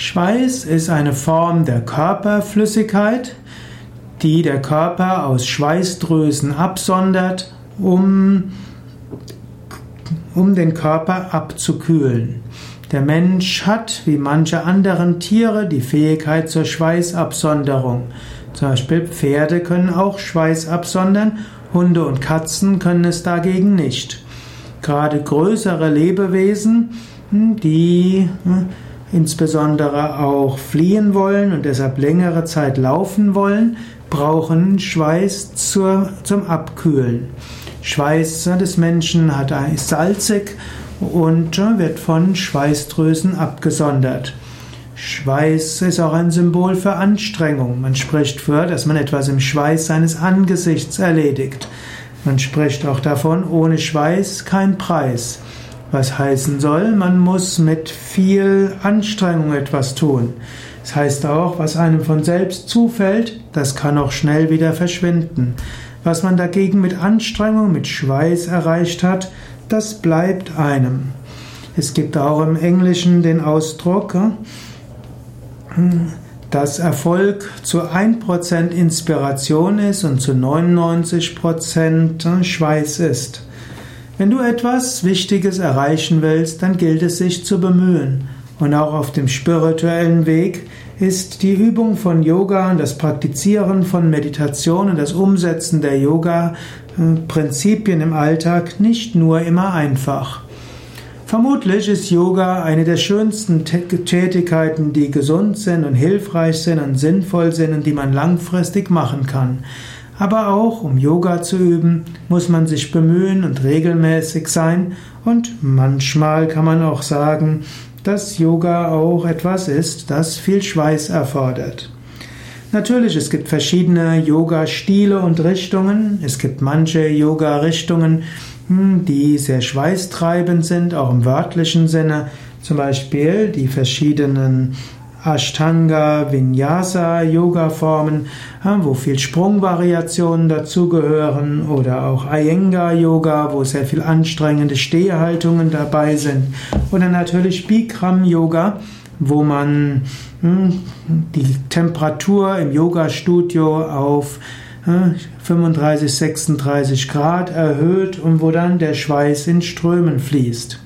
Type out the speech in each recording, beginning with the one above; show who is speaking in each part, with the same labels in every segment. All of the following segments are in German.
Speaker 1: Schweiß ist eine Form der Körperflüssigkeit, die der Körper aus Schweißdrüsen absondert, um, um den Körper abzukühlen. Der Mensch hat, wie manche anderen Tiere, die Fähigkeit zur Schweißabsonderung. Zum Beispiel Pferde können auch Schweiß absondern, Hunde und Katzen können es dagegen nicht. Gerade größere Lebewesen, hm, die hm, insbesondere auch fliehen wollen und deshalb längere Zeit laufen wollen, brauchen Schweiß zur, zum Abkühlen. Schweiß des Menschen hat, ist salzig und wird von Schweißdrüsen abgesondert. Schweiß ist auch ein Symbol für Anstrengung. Man spricht für, dass man etwas im Schweiß seines Angesichts erledigt. Man spricht auch davon, ohne Schweiß kein Preis. Was heißen soll, man muss mit viel Anstrengung etwas tun. Das heißt auch, was einem von selbst zufällt, das kann auch schnell wieder verschwinden. Was man dagegen mit Anstrengung, mit Schweiß erreicht hat, das bleibt einem. Es gibt auch im Englischen den Ausdruck, dass Erfolg zu 1% Inspiration ist und zu 99% Schweiß ist. Wenn du etwas Wichtiges erreichen willst, dann gilt es sich zu bemühen. Und auch auf dem spirituellen Weg ist die Übung von Yoga und das Praktizieren von Meditation und das Umsetzen der Yoga-Prinzipien im Alltag nicht nur immer einfach. Vermutlich ist Yoga eine der schönsten Tätigkeiten, die gesund sind und hilfreich sind und sinnvoll sind und die man langfristig machen kann. Aber auch um Yoga zu üben, muss man sich bemühen und regelmäßig sein. Und manchmal kann man auch sagen, dass Yoga auch etwas ist, das viel Schweiß erfordert. Natürlich, es gibt verschiedene Yoga-Stile und Richtungen. Es gibt manche Yoga-Richtungen, hm, die sehr schweißtreibend sind, auch im wörtlichen Sinne. Zum Beispiel die verschiedenen Ashtanga, Vinyasa, Yoga-Formen, wo viel Sprungvariationen dazugehören oder auch Iyengar Yoga, wo sehr viel anstrengende Stehhaltungen dabei sind oder natürlich Bikram Yoga, wo man hm, die Temperatur im Yoga-Studio auf 35, hm, 36 Grad erhöht und wo dann der Schweiß in Strömen fließt.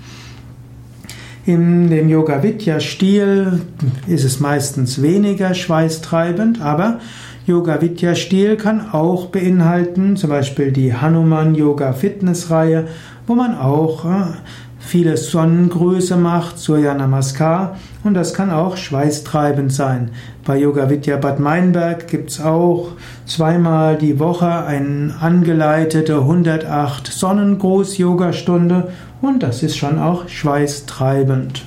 Speaker 1: In dem Yoga Vidya Stil ist es meistens weniger schweißtreibend, aber Yoga Vidya Stil kann auch beinhalten, zum Beispiel die Hanuman Yoga Fitness Reihe, wo man auch äh, viele Sonnengrüße macht, Surya Namaskar, und das kann auch schweißtreibend sein. Bei Yoga Vidya Bad Meinberg gibt's auch zweimal die Woche eine angeleitete 108 Sonnengruß-Yoga-Stunde und das ist schon auch schweißtreibend.